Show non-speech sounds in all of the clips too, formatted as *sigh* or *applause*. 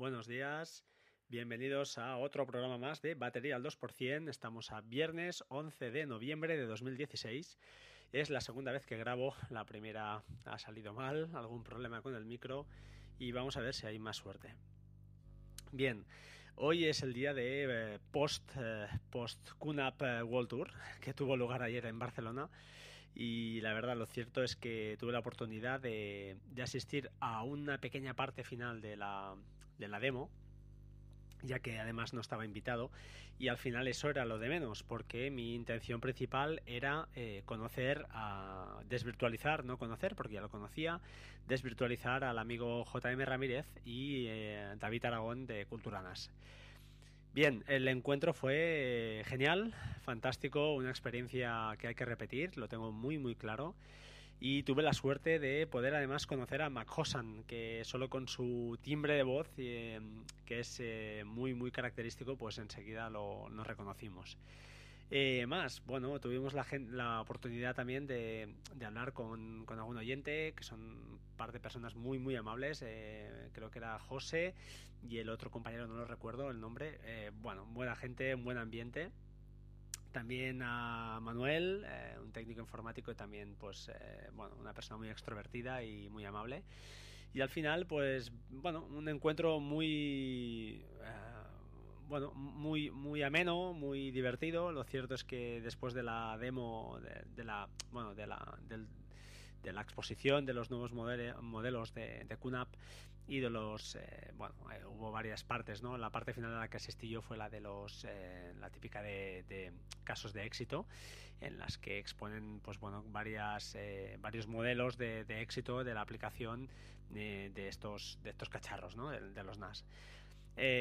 buenos días. Bienvenidos a otro programa más de Batería al 2%. Estamos a viernes 11 de noviembre de 2016. Es la segunda vez que grabo. La primera ha salido mal, algún problema con el micro y vamos a ver si hay más suerte. Bien, hoy es el día de eh, post, eh, post eh, World Tour que tuvo lugar ayer en Barcelona y la verdad lo cierto es que tuve la oportunidad de asistir a una pequeña parte final de la, de la demo ya que además no estaba invitado y al final eso era lo de menos porque mi intención principal era eh, conocer a desvirtualizar no conocer porque ya lo conocía desvirtualizar al amigo JM Ramírez y eh, David Aragón de Culturanas. Bien, el encuentro fue eh, genial, fantástico, una experiencia que hay que repetir, lo tengo muy muy claro y tuve la suerte de poder además conocer a Mac Hossan, que solo con su timbre de voz, eh, que es eh, muy muy característico, pues enseguida lo, nos reconocimos. Eh, más, bueno, tuvimos la, la oportunidad también de, hablar con, con, algún oyente, que son un par de personas muy, muy amables. creo que era José y el otro compañero, no lo recuerdo el nombre. bueno, buena gente, buen ambiente también a Manuel, eh, técnico informático y también, pues, eh, bueno, una persona muy extrovertida y muy amable. Y al final, pues, bueno, un encuentro muy, eh, bueno, muy, muy ameno, muy divertido. Lo cierto es que después de la demo, de, la, bueno, de la, del de la exposición de los nuevos modelos de, de y de los eh, bueno eh, hubo varias partes no la parte final a la que asistí yo fue la de los eh, la típica de, casos de éxito en las que exponen pues bueno varias varios modelos de, éxito de la aplicación de, estos de estos cacharros ¿no? de, los NAS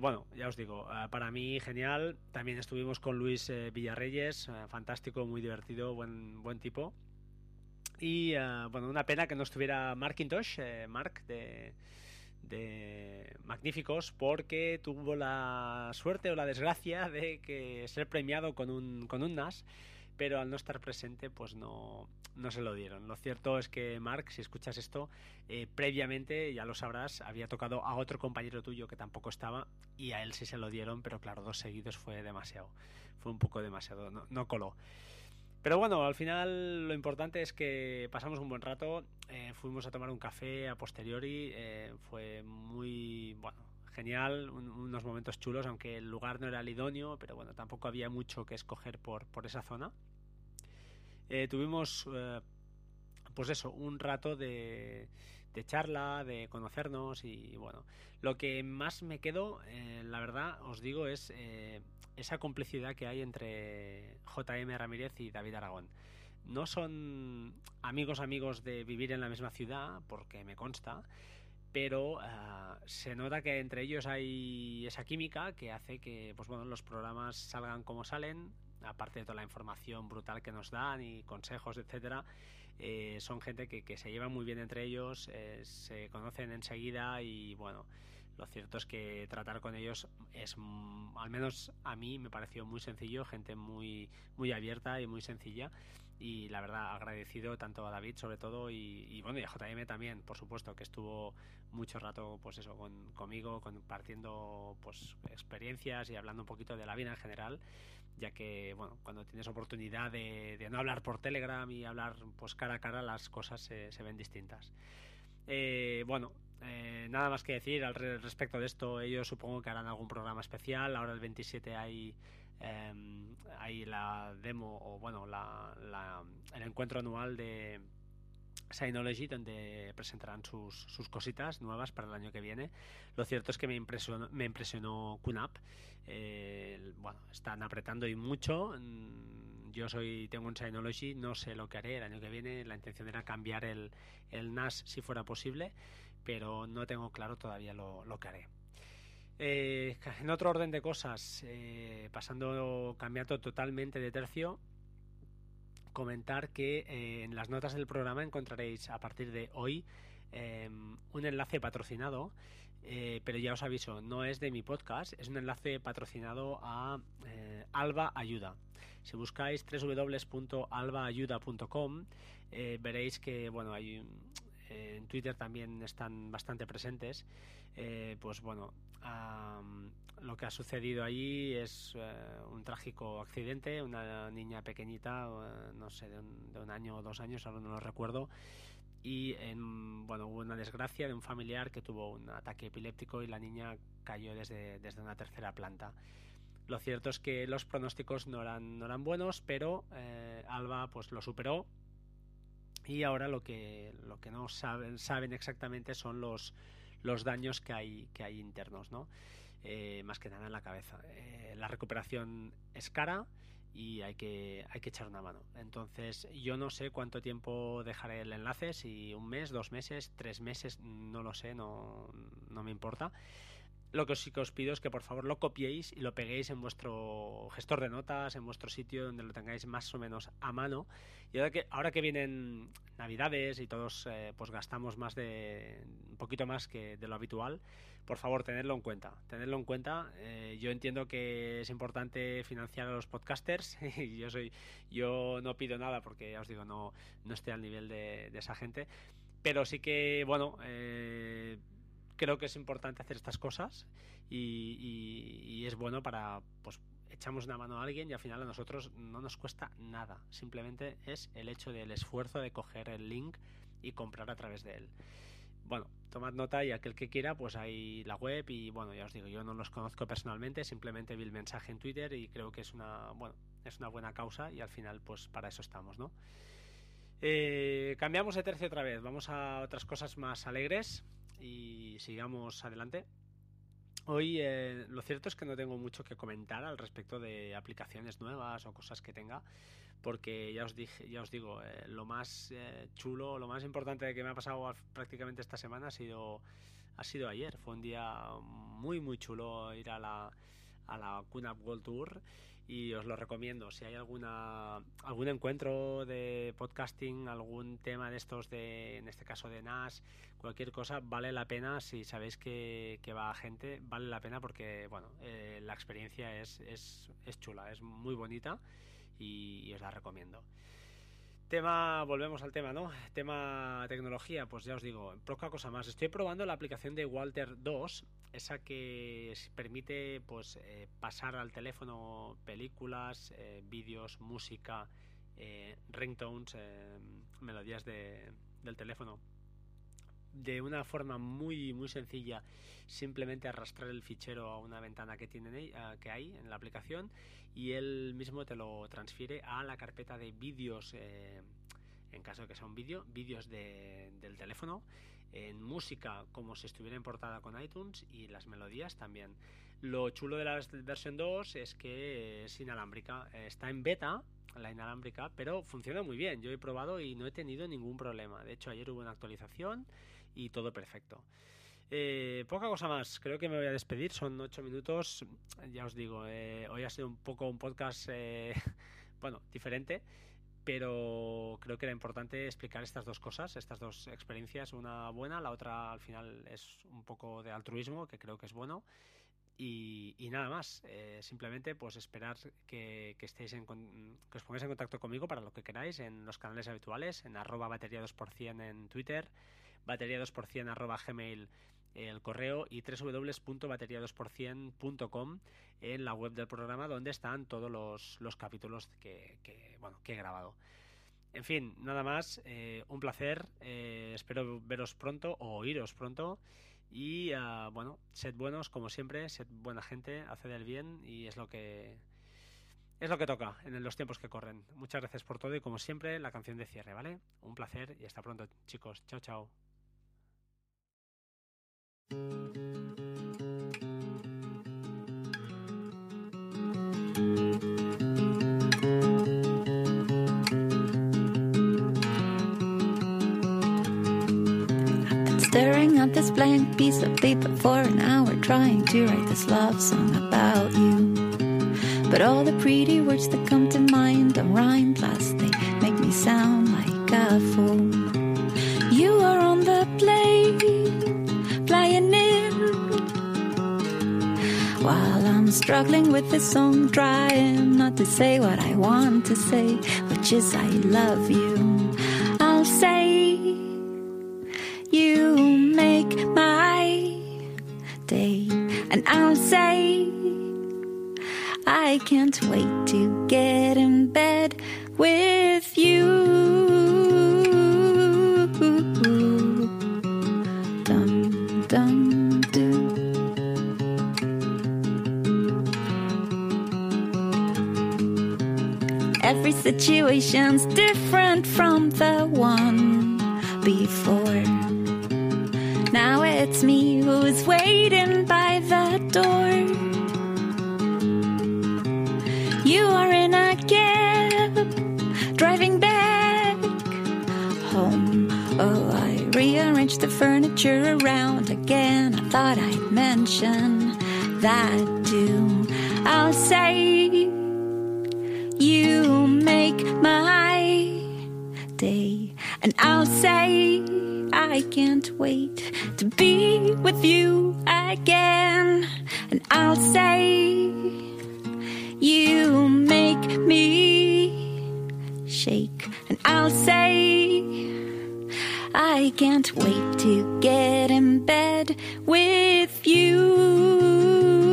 bueno, ya os digo, para mí genial. También estuvimos con Luis Villarreyes, fantástico, muy divertido, buen, buen tipo. Y uh, bueno, una pena que no estuviera Markintosh, eh, Mark de, de Magníficos, porque tuvo la suerte o la desgracia de que ser premiado con un, con un NAS, pero al no estar presente, pues no, no se lo dieron. Lo cierto es que Mark, si escuchas esto, eh, previamente, ya lo sabrás, había tocado a otro compañero tuyo que tampoco estaba y a él sí se lo dieron, pero claro, dos seguidos fue demasiado. Fue un poco demasiado, no, no coló. Pero bueno, al final lo importante es que pasamos un buen rato, eh, fuimos a tomar un café a posteriori, eh, fue muy, bueno, genial, unos momentos chulos, aunque el lugar no era el idóneo, pero bueno, tampoco había mucho que escoger por, por esa zona. Eh, tuvimos pues eso, un rato de, de, charla, de conocernos y bueno, lo que más me quedo, eh, la verdad, os digo, es eh, esa complicidad que hay entre JM Ramírez y David Aragón. No son amigos amigos de vivir en la misma ciudad, porque me consta, pero uh, se nota que entre ellos hay esa química que hace que pues bueno, los programas salgan como salen, aparte de toda la información brutal que nos dan y consejos, etcétera, eh, son gente que, se lleva muy bien entre ellos, eh, se conocen enseguida y bueno, lo cierto es que tratar con ellos es, mm, al menos a mí me pareció muy sencillo, gente muy, muy abierta y muy sencilla. Y la verdad agradecido tanto a David sobre todo y, bueno y a JM también, por supuesto, que estuvo mucho rato pues eso con, conmigo, compartiendo pues experiencias y hablando un poquito de la vida en general, ya que bueno, cuando tienes oportunidad de, no hablar por Telegram y hablar pues cara a cara las cosas se, ven distintas. Eh, bueno, eh, nada más que decir al respecto de esto. Ellos supongo que harán algún programa especial. Ahora el 27 hay, em, hay la demo o bueno, la, el encuentro anual de Synology donde presentarán sus, sus, cositas nuevas para el año que viene. Lo cierto es que me impresionó, me impresionó QNAP. Eh, están apretando y mucho. Mm, yo soy tengo un Synology, no sé lo que haré el año que viene. La intención era cambiar el, el NAS si fuera posible, pero no tengo claro todavía lo, lo que haré. Eh, en otro orden de cosas, eh, pasando, cambiando totalmente de tercio, comentar que eh, en las notas del programa encontraréis a partir de hoy em, un enlace patrocinado, eh, pero ya os aviso, no es de mi podcast, es un enlace patrocinado a eh, Alba Ayuda. Si buscáis www.albaayuda.com veréis que bueno hay en Twitter también están bastante presentes, pues bueno, lo que ha sucedido allí es un trágico accidente, una niña pequeñita, no sé, de un, de un año o dos años, ahora no lo recuerdo, y en, bueno, hubo una desgracia de un familiar que tuvo un ataque epiléptico y la niña cayó desde, desde una tercera planta. Lo cierto es que los pronósticos no eran, no eran buenos, pero eh, Alba pues lo superó y ahora lo que, lo que no saben, saben exactamente son los, los daños que hay, que hay internos, ¿no? Eh, más que nada en la cabeza. Eh, la recuperación es cara y hay que, hay que echar una mano. Entonces, yo no sé cuánto tiempo dejaré el enlace, si un mes, dos meses, tres meses, no lo sé, no, no me importa. Lo que sí que os pido es que por favor lo copiéis y lo peguéis en vuestro gestor de notas, en vuestro sitio donde lo tengáis más o menos a mano. Y ahora que, ahora que vienen navidades y todos eh, pues gastamos más de un poquito más que de lo habitual, por favor tenedlo en cuenta. Tenedlo en cuenta. Eh, yo entiendo que es importante financiar a los podcasters *laughs* yo soy, yo no pido nada porque ya os digo no, no estoy al nivel de, esa gente. Pero sí que bueno. Eh, creo que es importante hacer estas cosas y, es bueno para, pues, echamos una mano a alguien y al final a nosotros no nos cuesta nada. Simplemente es el hecho del esfuerzo de coger el link y comprar a través de él. Bueno, tomad nota y aquel que quiera, pues hay la web y bueno, ya os digo, yo no los conozco personalmente, simplemente vi el mensaje en Twitter y creo que es una, bueno, es una buena causa y al final pues para eso estamos, ¿no? Eh, cambiamos de tercio otra vez, vamos a otras cosas más alegres y sigamos adelante. Hoy eh, lo cierto es que no tengo mucho que comentar al respecto de aplicaciones nuevas o cosas que tenga, porque ya os dije, ya os digo, eh, lo más eh, chulo, lo más importante que me ha pasado prácticamente esta semana ha sido ha sido ayer. Fue un día muy muy chulo ir a la a la World Tour y os lo recomiendo. Si hay alguna algún encuentro de podcasting, algún tema de estos de, en este caso de NAS, cualquier cosa, vale la pena. Si sabéis que, que va gente, vale la pena porque bueno, eh, la experiencia es, es, es, chula, es muy bonita y os la recomiendo. Tema, volvemos al tema, ¿no? Tema tecnología, pues ya os digo, poca cosa más. Estoy probando la aplicación de Walter 2, esa que permite pues eh, pasar al teléfono películas, eh, vídeos, música, eh, ringtones, melodías de, del teléfono. De una forma muy muy sencilla simplemente arrastrar el fichero a una ventana que tiene que hay en la aplicación y él mismo te lo transfiere a la carpeta de vídeos eh, en caso de que sea un vídeo vídeos de, del teléfono en música como si estuviera importada con iTunes y las melodías también. Lo chulo de la versión 2 es que es inalámbrica está en beta la inalámbrica pero funciona muy bien. Yo he probado y no he tenido ningún problema. De hecho ayer hubo una actualización y todo perfecto. Eh, poca cosa más, creo que me voy a despedir, son ocho minutos, ya os digo, eh, hoy ha sido un poco un podcast, eh, *laughs* bueno, diferente, pero creo que era importante explicar estas dos cosas, estas dos experiencias, una buena, la otra al final es un poco de altruismo, que creo que es bueno, y, nada más, simplemente pues esperar que, estéis en, que os pongáis en contacto conmigo para lo que queráis en los canales habituales, en arroba batería 2% en Twitter, batería 2% arroba gmail el correo y www.bateria2%.com en la web del programa donde están todos los, los capítulos que, bueno, que he grabado. En fin, nada más, eh, un placer, eh, espero veros pronto o oíros pronto y uh, bueno, sed buenos como siempre, sed buena gente, haced el bien y es lo que es lo que toca en los tiempos que corren. Muchas gracias por todo y como siempre la canción de cierre, ¿vale? Un placer y hasta pronto chicos, chao chao. Staring at this blank piece of paper for an hour trying to write this love song about you. But all the pretty words that come to mind don't rhyme, plus they make me sound like a fool. You are on the plane Struggling with this song, trying not to say what I want to say, which is I love you. I'll say, You make my day, and I'll say, I can't wait to get in bed with you. Situation's different from the one before. Now it's me who's waiting by the door. You are in a cab, driving back home. Oh, I rearranged the furniture around again. I thought I'd mention that too. I'll say my day, and I'll say I can't wait to be with you again, and I'll say you make me shake, and I'll say I can't wait to get in bed with you.